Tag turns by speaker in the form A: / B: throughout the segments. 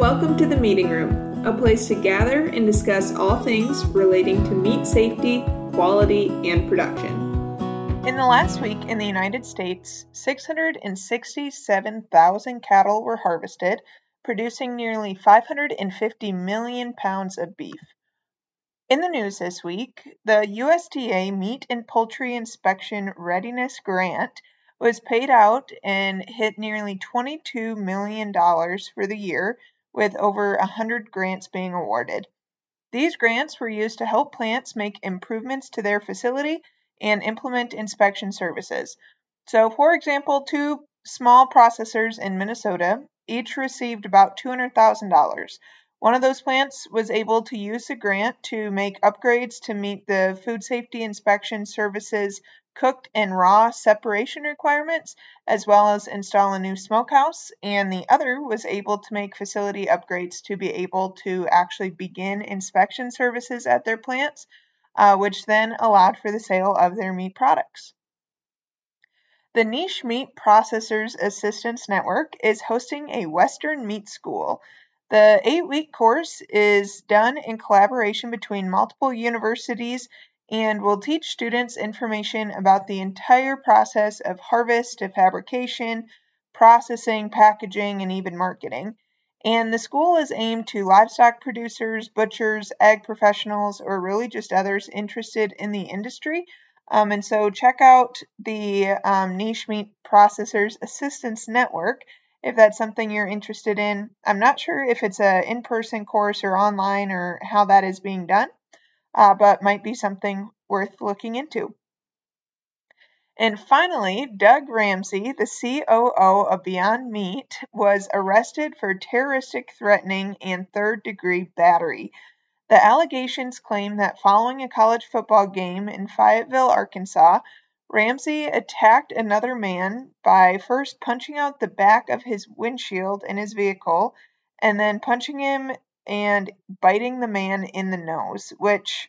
A: Welcome to the Meeting Room, a place to gather and discuss all things relating to meat safety, quality, and production.
B: In the last week in the United States, 667,000 cattle were harvested, producing nearly 550 million pounds of beef. In the news this week, the USDA Meat and Poultry Inspection Readiness Grant was paid out and hit nearly $22 million for the year, with over 100 grants being awarded. These grants were used to help plants make improvements to their facility and implement inspection services. So, for example, two small processors in Minnesota each received about $200,000. One of those plants was able to use the grant to make upgrades to meet the food safety inspection services cooked and raw separation requirements, as well as install a new smokehouse. And the other was able to make facility upgrades to be able to actually begin inspection services at their plants, uh, which then allowed for the sale of their meat products. The Niche Meat Processors Assistance Network is hosting a Western Meat School. The eight week course is done in collaboration between multiple universities and will teach students information about the entire process of harvest to fabrication, processing, packaging, and even marketing. And the school is aimed to livestock producers, butchers, ag professionals, or really just others interested in the industry. Um, and so check out the um, Niche Meat Processors Assistance Network if that's something you're interested in. I'm not sure if it's an in person course or online or how that is being done, uh, but might be something worth looking into. And finally, Doug Ramsey, the COO of Beyond Meat, was arrested for terroristic threatening and third degree battery. The allegations claim that following a college football game in Fayetteville, Arkansas, Ramsey attacked another man by first punching out the back of his windshield in his vehicle and then punching him and biting the man in the nose, which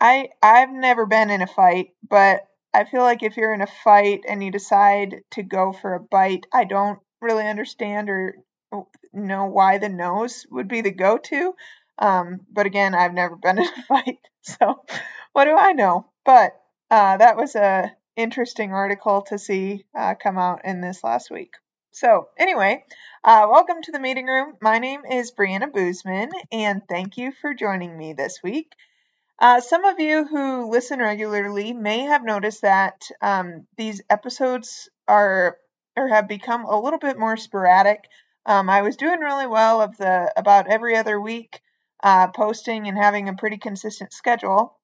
B: I I've never been in a fight, but I feel like if you're in a fight and you decide to go for a bite, I don't really understand or know why the nose would be the go-to. Um, but again, I've never been in a fight, so what do I know? But uh, that was a interesting article to see uh, come out in this last week. So anyway, uh, welcome to the meeting room. My name is Brianna Buseman, and thank you for joining me this week. Uh, some of you who listen regularly may have noticed that um, these episodes are or have become a little bit more sporadic. Um, I was doing really well of the about every other week uh, posting and having a pretty consistent schedule.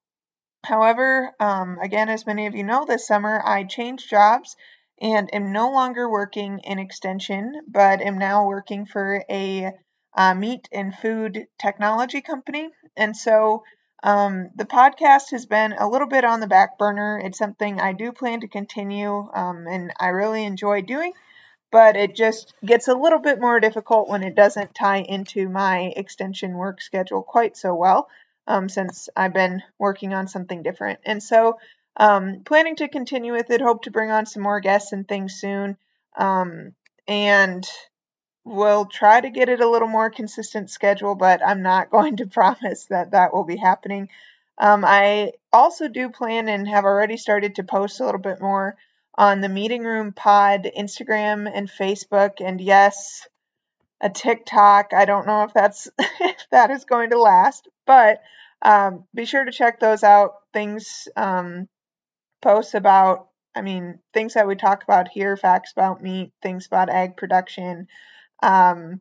B: However, um, again, as many of you know, this summer I changed jobs and am no longer working in extension, but am now working for a uh, meat and food technology company. And so um, the podcast has been a little bit on the back burner. It's something I do plan to continue um, and I really enjoy doing but it just gets a little bit more difficult when it doesn't tie into my extension work schedule quite so well um, since I've been working on something different. And so, um, planning to continue with it, hope to bring on some more guests and things soon. Um, and we'll try to get it a little more consistent schedule, but I'm not going to promise that that will be happening. Um, I also do plan and have already started to post a little bit more on the Meeting Room Pod Instagram and Facebook, and yes, a TikTok. I don't know if that's if that is going to last, but um, be sure to check those out. Things um, posts about, I mean, things that we talk about here, facts about meat, things about egg production, um,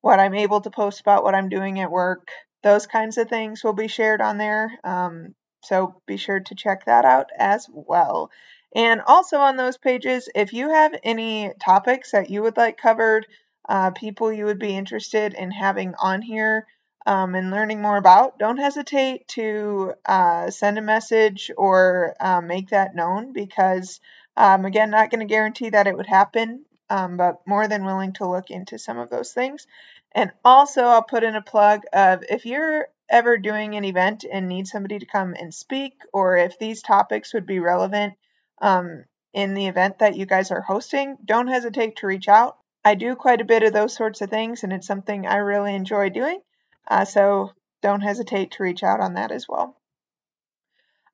B: what I'm able to post about what I'm doing at work. Those kinds of things will be shared on there. Um, so be sure to check that out as well. And also on those pages, if you have any topics that you would like covered, uh, people you would be interested in having on here um, and learning more about, don't hesitate to uh, send a message or uh, make that known because, um, again, not going to guarantee that it would happen, um, but more than willing to look into some of those things. And also, I'll put in a plug of if you're ever doing an event and need somebody to come and speak, or if these topics would be relevant um, in the event that you guys are hosting, don't hesitate to reach out. I do quite a bit of those sorts of things, and it's something I really enjoy doing. Uh, so don't hesitate to reach out on that as well.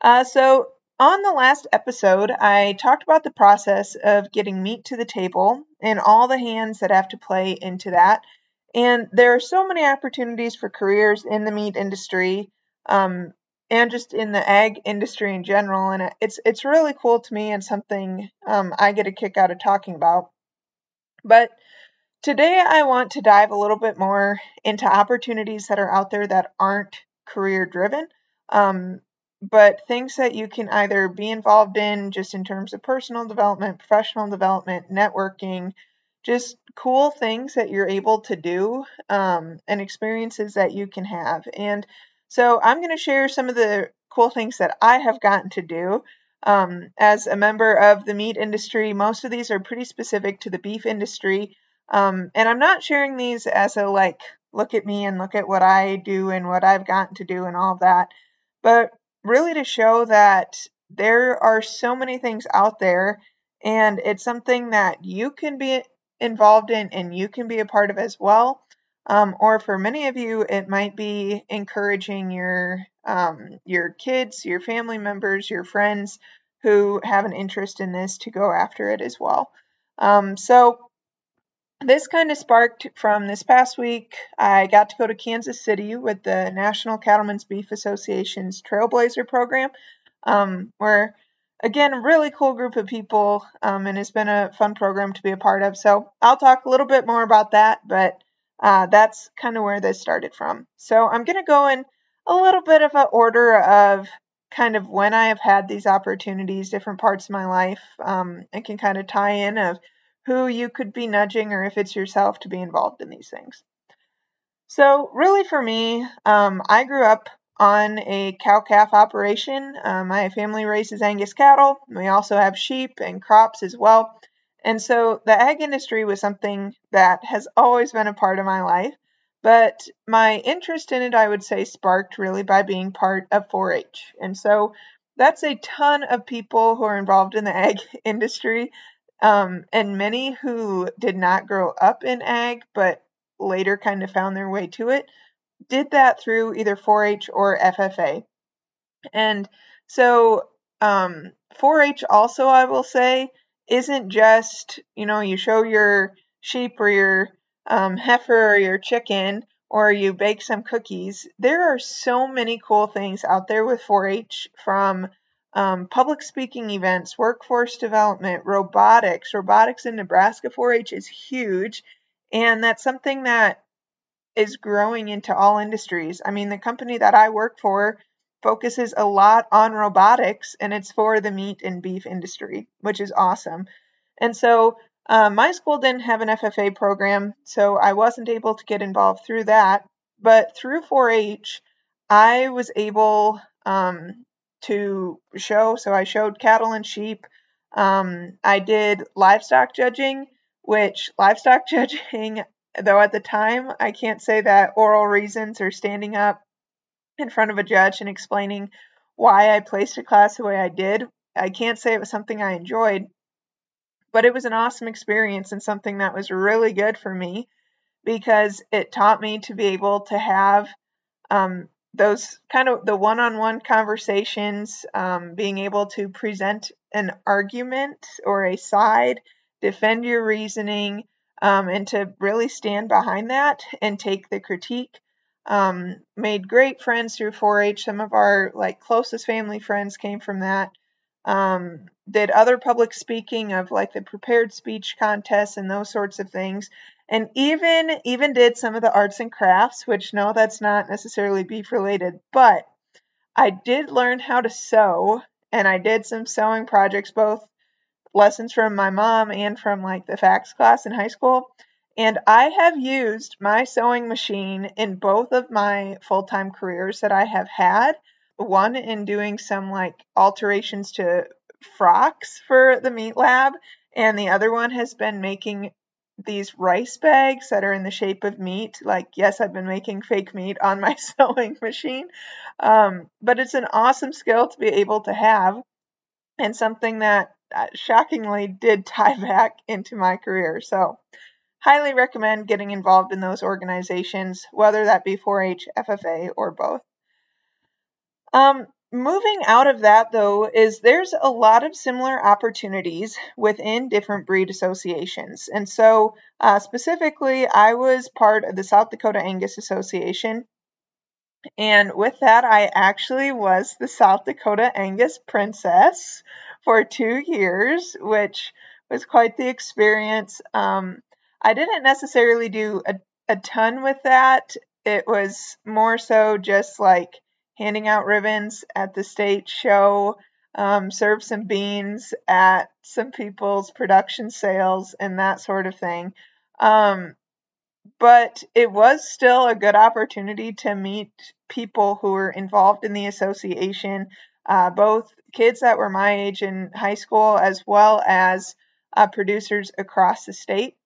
B: Uh, so, on the last episode, I talked about the process of getting meat to the table and all the hands that have to play into that. And there are so many opportunities for careers in the meat industry um, and just in the ag industry in general. And it's it's really cool to me and something um, I get a kick out of talking about. But today I want to dive a little bit more into opportunities that are out there that aren't career driven. Um, but things that you can either be involved in just in terms of personal development, professional development, networking, just cool things that you're able to do um, and experiences that you can have. And so I'm going to share some of the cool things that I have gotten to do. Um, as a member of the meat industry, most of these are pretty specific to the beef industry. Um, and I'm not sharing these as a like, look at me and look at what I do and what I've gotten to do and all that, but really to show that there are so many things out there and it's something that you can be involved in and you can be a part of as well. Um, or for many of you, it might be encouraging your um, your kids, your family members, your friends who have an interest in this to go after it as well. Um, so this kind of sparked from this past week. I got to go to Kansas City with the National Cattlemen's Beef Association's Trailblazer program, um, where again, a really cool group of people, um, and it's been a fun program to be a part of. So I'll talk a little bit more about that, but uh, that's kind of where this started from. So I'm going to go in a little bit of an order of kind of when I have had these opportunities, different parts of my life, um, and can kind of tie in of who you could be nudging or if it's yourself to be involved in these things. So, really, for me, um, I grew up on a cow calf operation. Uh, my family raises Angus cattle. We also have sheep and crops as well. And so the ag industry was something that has always been a part of my life. But my interest in it, I would say, sparked really by being part of 4 H. And so that's a ton of people who are involved in the ag industry, um, and many who did not grow up in ag, but later kind of found their way to it did that through either 4-H or FFA. And so um, 4-H also, I will say, isn't just, you know, you show your sheep or your um, heifer or your chicken or you bake some cookies. There are so many cool things out there with 4-H from um, public speaking events, workforce development, robotics. Robotics in Nebraska 4-H is huge, and that's something that is growing into all industries. I mean, the company that I work for focuses a lot on robotics and it's for the meat and beef industry, which is awesome. And so uh, my school didn't have an FFA program, so I wasn't able to get involved through that. But through 4 H, I was able um, to show, so I showed cattle and sheep. Um, I did livestock judging, which livestock judging though at the time I can't say that oral reasons or standing up in front of a judge and explaining why I placed a class the way I did. I can't say it was something I enjoyed, but it was an awesome experience and something that was really good for me because it taught me to be able to have um, those kind of the one-on-one conversations, um, being able to present an argument or a side, defend your reasoning, um, and to really stand behind that and take the critique. Um, made great friends through 4-H. Some of our like closest family friends came from that. Um, did other public speaking of like the prepared speech contests and those sorts of things, and even even did some of the arts and crafts, which no, that's not necessarily beef related, but I did learn how to sew, and I did some sewing projects both lessons from my mom and from like the FACS class in high school. And I have used my sewing machine in both of my full time careers that I have had. One in doing some like alterations to frocks for the meat lab, and the other one has been making these rice bags that are in the shape of meat. Like, yes, I've been making fake meat on my sewing machine, um, but it's an awesome skill to be able to have and something that shockingly did tie back into my career. So highly recommend getting involved in those organizations, whether that be 4 H, FFA, or both. Um, moving out of that, though, is there's a lot of similar opportunities within different breed associations. And so, uh, specifically, I was part of the South Dakota Angus Association. And with that, I actually was the South Dakota Angus Princess for two years, which was quite the experience. Um, I didn't necessarily do a, a ton with that. It was more so just like handing out ribbons at the state show, um, serve some beans at some people's production sales, and that sort of thing. Um, but it was still a good opportunity to meet people who were involved in the association, uh, both kids that were my age in high school as well as uh, producers across the state.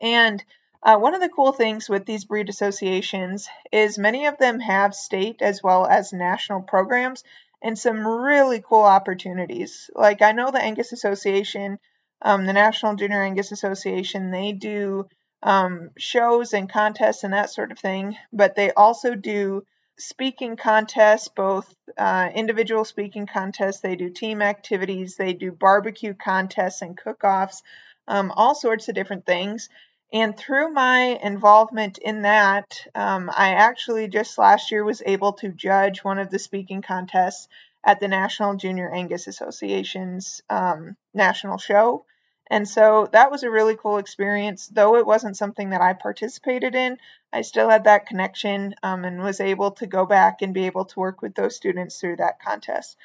B: And uh, one of the cool things with these breed associations is many of them have state as well as national programs and some really cool opportunities. Like I know the Angus Association, um, the National Junior Angus Association, they do um, shows and contests and that sort of thing, but they also do speaking contests, both uh, individual speaking contests, they do team activities, they do barbecue contests and cook offs, um, all sorts of different things. And through my involvement in that, um, I actually just last year was able to judge one of the speaking contests at the National Junior Angus Association's um, national show. And so that was a really cool experience. Though it wasn't something that I participated in, I still had that connection um, and was able to go back and be able to work with those students through that contest.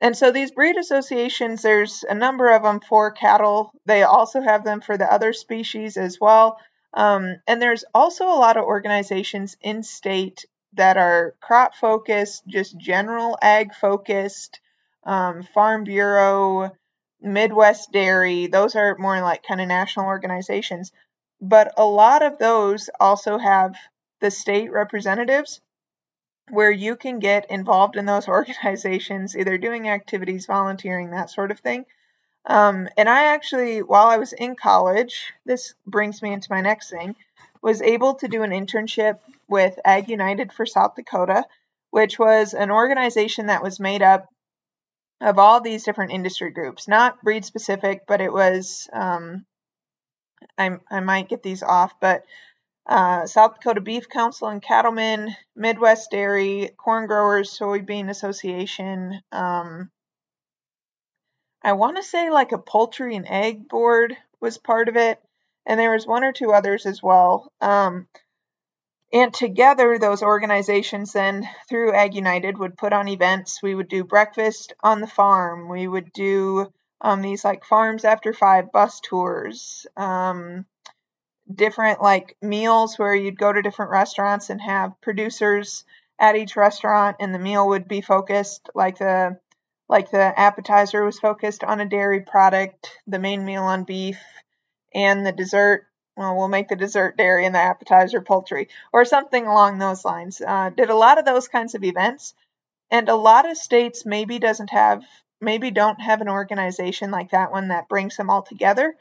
B: And so these breed associations, there's a number of them for cattle. They also have them for the other species as well. Um, and there's also a lot of organizations in state that are crop focused, just general ag focused, um, Farm Bureau, Midwest Dairy. Those are more like kind of national organizations. But a lot of those also have the state representatives where you can get involved in those organizations, either doing activities, volunteering, that sort of thing. Um, and I actually, while I was in college, this brings me into my next thing, was able to do an internship with Ag United for South Dakota, which was an organization that was made up of all these different industry groups, not breed specific, but it was, um, I, I might get these off, but uh, South Dakota Beef Council and Cattlemen, Midwest Dairy, Corn Growers Soybean Association. Um, I want to say like a poultry and egg board was part of it, and there was one or two others as well. Um, and together, those organizations then through Ag United would put on events. We would do breakfast on the farm. We would do um, these like farms after five bus tours. Um, different like meals where you'd go to different restaurants and have producers at each restaurant and the meal would be focused like the like the appetizer was focused on a dairy product the main meal on beef and the dessert well we'll make the dessert dairy and the appetizer poultry or something along those lines. Uh, did a lot of those kinds of events and a lot of states maybe doesn't have maybe don't have an organization like that one that brings them all together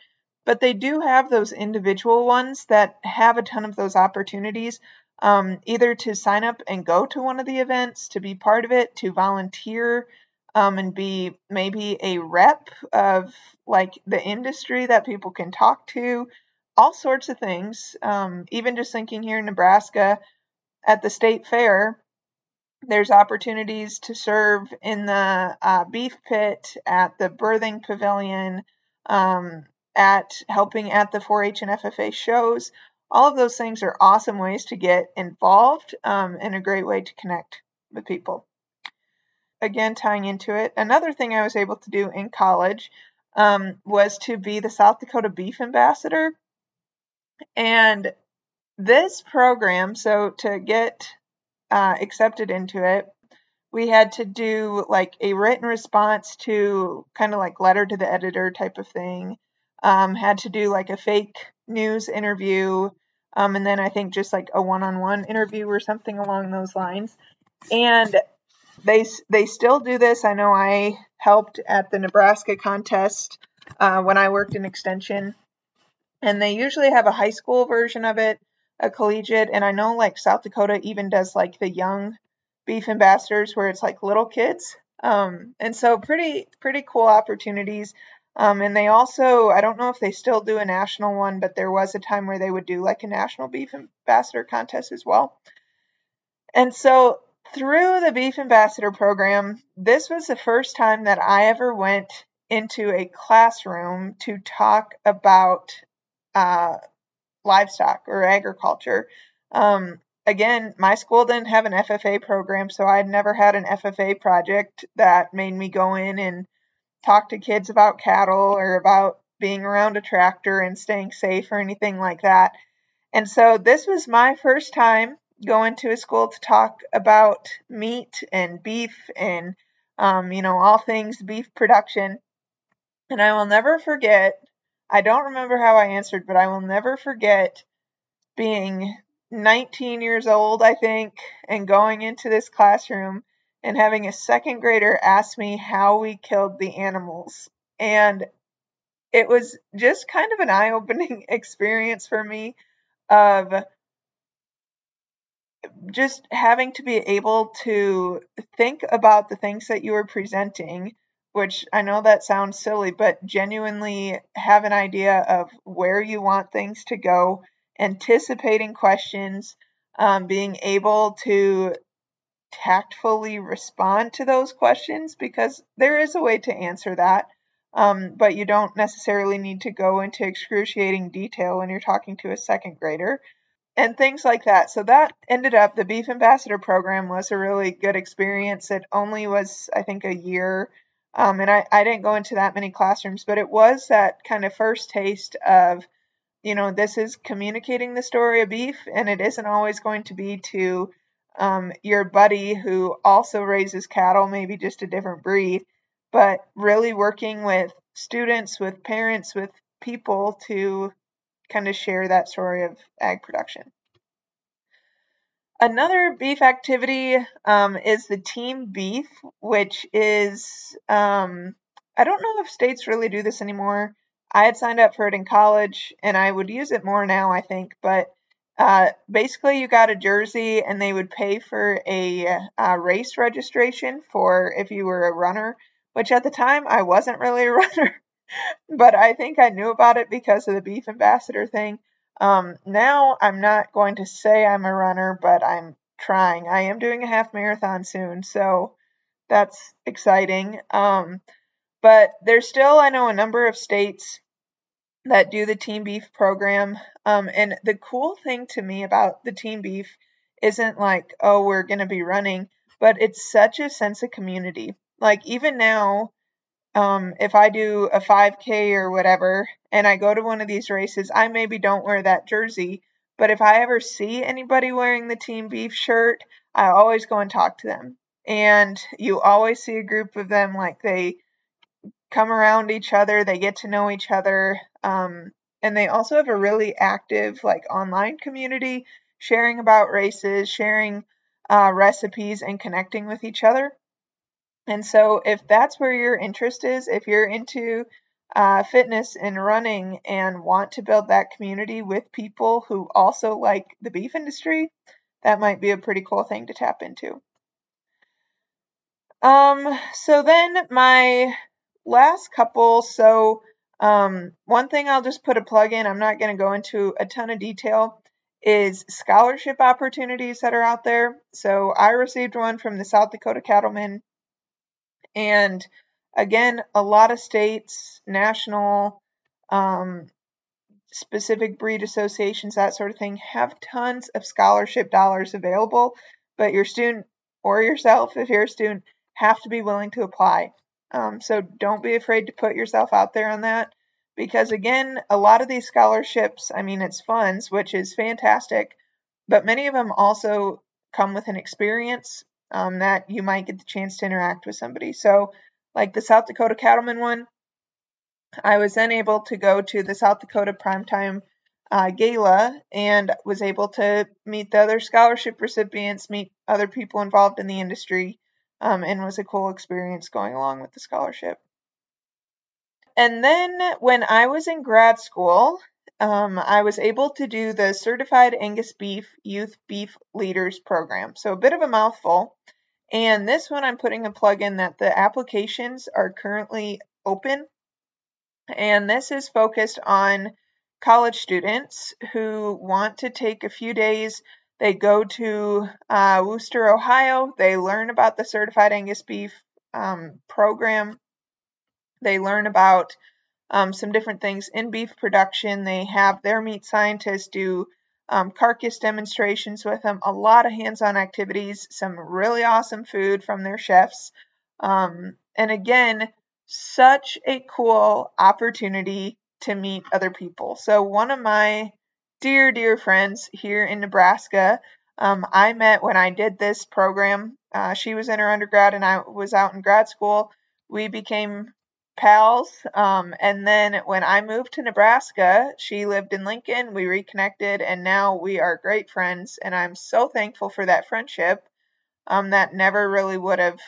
B: but they do have those individual ones that have a ton of those opportunities um, either to sign up and go to one of the events, to be part of it, to volunteer, um, and be maybe a rep of like the industry that people can talk to, all sorts of things. Um, even just thinking here in Nebraska at the state fair, there's opportunities to serve in the uh, beef pit, at the birthing pavilion, um, at helping at the 4 H and FFA shows. All of those things are awesome ways to get involved um, and a great way to connect with people. Again, tying into it, another thing I was able to do in college um, was to be the South Dakota Beef Ambassador. And this program, so to get uh, accepted into it, we had to do like a written response to kind of like letter to the editor type of thing um, had to do like a fake news interview, um, and then I think just like a one-on-one interview or something along those lines. And they they still do this. I know I helped at the Nebraska contest uh, when I worked in extension, And they usually have a high school version of it, a collegiate, and I know like South Dakota even does like the young beef ambassadors where it's like little kids. Um, and so pretty pretty cool opportunities. Um, and they also, I don't know if they still do a national one, but there was a time where they would do like a national beef ambassador contest as well. And so through the beef ambassador program, this was the first time that I ever went into a classroom to talk about uh, livestock or agriculture. Um, again, my school didn't have an FFA program, so I'd never had an FFA project that made me go in and talk to kids about cattle or about being around a tractor and staying safe or anything like that. And so this was my first time going to a school to talk about meat and beef and, um, you know, all things beef production. And I will never forget, I don't remember how I answered, but I will never forget being 19 years old, I think, and going into this classroom and having a second grader ask me how we killed the animals. And it was just kind of an eye opening experience for me of just having to be able to think about the things that you were presenting, which I know that sounds silly, but genuinely have an idea of where you want things to go, anticipating questions, um, being able to tactfully respond to those questions because there is a way to answer that. Um, but you don't necessarily need to go into excruciating detail when you're talking to a second grader and things like that. So that ended up the Beef Ambassador program was a really good experience. It only was, I think, a year. Um, and I, I didn't go into that many classrooms, but it was that kind of first taste of, you know, this is communicating the story of beef, and it isn't always going to be to um, your buddy who also raises cattle, maybe just a different breed, but really working with students, with parents, with people to kind of share that story of ag production. Another beef activity um, is the team beef, which is, um, I don't know if states really do this anymore. I had signed up for it in college and I would use it more now, I think, but uh, basically, you got a jersey, and they would pay for a, a race registration for if you were a runner. Which at the time I wasn't really a runner, but I think I knew about it because of the beef ambassador thing. Um, now I'm not going to say I'm a runner, but I'm trying. I am doing a half marathon soon, so that's exciting. Um, but there's still, I know, a number of states that do the team beef program. Um, and the cool thing to me about the team beef isn't like, oh, we're going to be running, but it's such a sense of community. Like, even now, um, if I do a 5K or whatever, and I go to one of these races, I maybe don't wear that jersey, but if I ever see anybody wearing the team beef shirt, I always go and talk to them. And you always see a group of them like they come around each other, they get to know each other. Um, and they also have a really active like online community sharing about races, sharing uh, recipes, and connecting with each other. And so, if that's where your interest is, if you're into uh, fitness and running and want to build that community with people who also like the beef industry, that might be a pretty cool thing to tap into. Um, so then my last couple, so um, one thing I'll just put a plug in, I'm not going to go into a ton of detail, is scholarship opportunities that are out there. So I received one from the South Dakota Cattlemen. And again, a lot of states, national, um, specific breed associations, that sort of thing, have tons of scholarship dollars available. But your student or yourself, if you're a student, have to be willing to apply. Um, so don't be afraid to put yourself out there on that because, again, a lot of these scholarships, I mean, it's funds, which is fantastic, but many of them also come with an experience um, that you might get the chance to interact with somebody. So, like the South Dakota Cattlemen one, I was then able to go to the South Dakota Primetime uh, Gala and was able to meet the other scholarship recipients, meet other people involved in the industry, um, and was a cool experience going along with the scholarship. And then when I was in grad school, um, I was able to do the Certified Angus Beef Youth Beef Leaders Program. So a bit of a mouthful. And this one, I'm putting a plug in that the applications are currently open. And this is focused on college students who want to take a few days. They go to uh, Wooster, Ohio. They learn about the Certified Angus Beef um, program. They learn about um, some different things in beef production. They have their meat scientists do um, carcass demonstrations with them, a lot of hands on activities, some really awesome food from their chefs. Um, and again, such a cool opportunity to meet other people. So, one of my dear, dear friends here in Nebraska, um, I met when I did this program. Uh, she was in her undergrad and I was out in grad school. We became pals. Um, and then when I moved to Nebraska, she lived in Lincoln. We reconnected, and now we are great friends. And I'm so thankful for that friendship. Um, that never really would have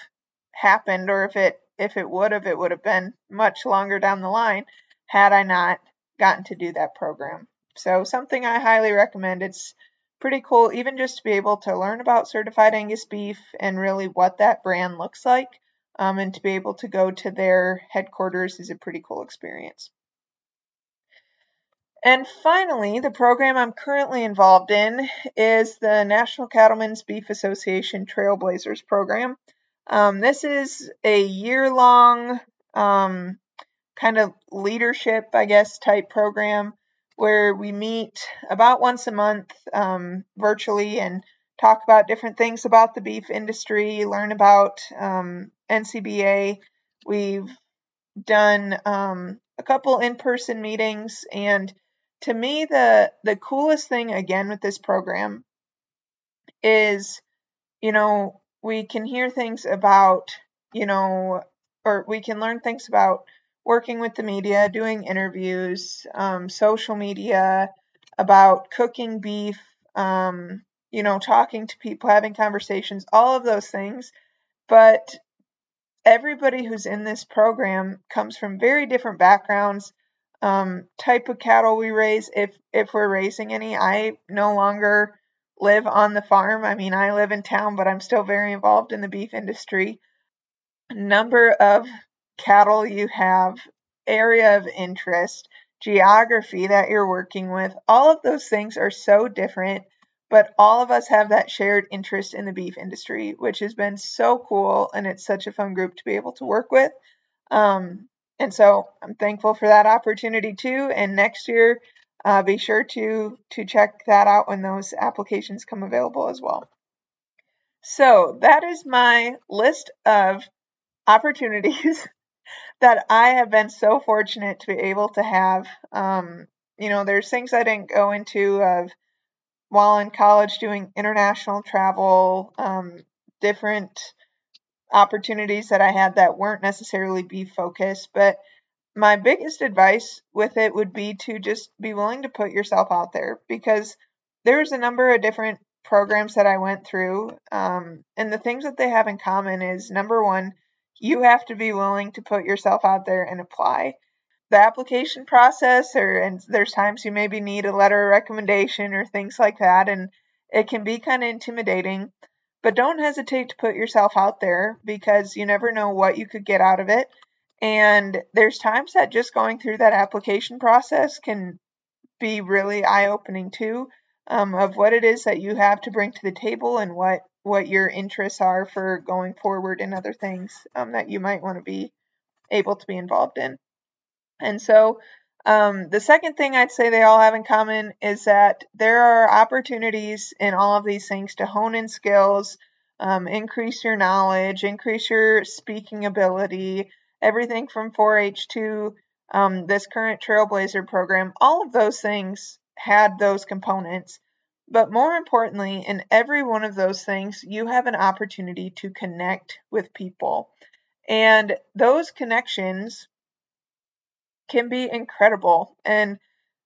B: happened, or if it if it would have, it would have been much longer down the line had I not gotten to do that program. So something I highly recommend. It's pretty cool, even just to be able to learn about certified Angus beef and really what that brand looks like um, and to be able to go to their headquarters is a pretty cool experience. And finally, the program I'm currently involved in is the National Cattlemen's Beef Association Trailblazers program. Um, this is a year long um, kind of leadership, I guess, type program where we meet about once a month um, virtually and talk about different things about the beef industry, learn about um, NCBA. We've done um, a couple in-person meetings, and to me, the the coolest thing again with this program is, you know, we can hear things about, you know, or we can learn things about working with the media, doing interviews, um, social media, about cooking beef, um, you know, talking to people, having conversations, all of those things. But everybody who's in this program comes from very different backgrounds. Um, type of cattle we raise, if if we're raising any, I no longer live on the farm. I mean, I live in town, but I'm still very involved in the beef industry. Number of cattle you have, area of interest, geography that you're working with, all of those things are so different but all of us have that shared interest in the beef industry, which has been so cool, and it's such a fun group to be able to work with. Um, and so I'm thankful for that opportunity too. And next year, uh, be sure to to check that out when those applications come available as well. So that is my list of opportunities that I have been so fortunate to be able to have. Um, you know, there's things I didn't go into of while in college doing international travel, um, different opportunities that I had that weren't necessarily beef focused. But my biggest advice with it would be to just be willing to put yourself out there because there's a number of different programs that I went through. Um, and the things that they have in common is number one, you have to be willing to put yourself out there and apply the application process or and there's times you maybe need a letter of recommendation or things like that and it can be kind of intimidating. But don't hesitate to put yourself out there because you never know what you could get out of it. And there's times that just going through that application process can be really eye-opening too um, of what it is that you have to bring to the table and what what your interests are for going forward and other things um, that you might want to be able to be involved in and so um, the second thing I'd say they all have in common is that there are opportunities in all of these things to hone in skills, um, increase your knowledge, increase your speaking ability, everything from 4 H to um, this current Trailblazer program. All of those things had those components. But more importantly, in every one of those things, you have an opportunity to connect with people. And those connections can be incredible. And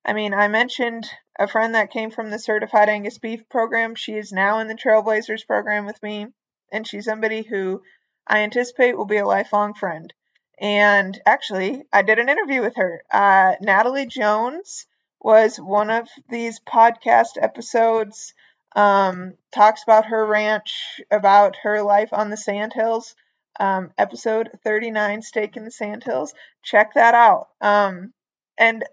B: I mean, I mentioned a friend that came from the Certified Angus Beef program. She is now in the Trailblazers program with me, and she's somebody who I anticipate will be a lifelong friend. And actually, I did an interview with her. Uh, Natalie Jones was one of these podcast episodes. Um, talks about her ranch, about her life on the Sandhills. Um, episode 39, Stake in the Sandhills. Check that out. Um, and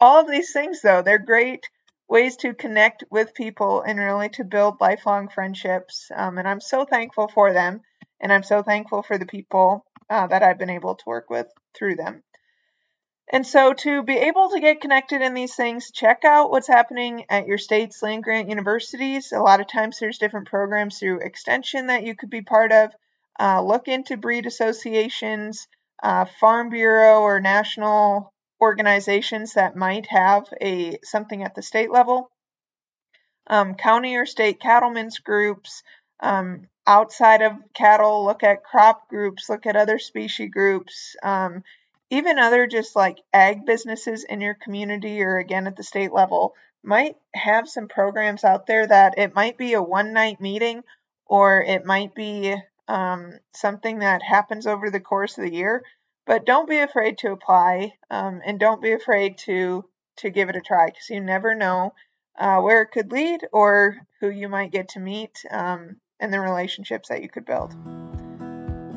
B: all of these things, though, they're great ways to connect with people and really to build lifelong friendships. Um, and I'm so thankful for them. And I'm so thankful for the people uh, that I've been able to work with through them. And so, to be able to get connected in these things, check out what's happening at your state's land grant universities. A lot of times, there's different programs through Extension that you could be part of. Uh, look into breed associations, uh, Farm Bureau, or national organizations that might have a something at the state level. Um, county or state cattlemen's groups. Um, outside of cattle, look at crop groups, look at other species groups. Um, even other just like ag businesses in your community or again at the state level might have some programs out there that it might be a one night meeting or it might be um, something that happens over the course of the year but don't be afraid to apply um, and don't be afraid to to give it a try because you never know uh, where it could lead or who you might get to meet um, and the relationships that you could build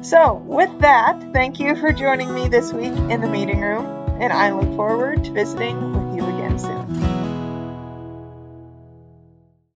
B: so, with that, thank you for joining me this week in the meeting room, and I look forward to visiting with you again.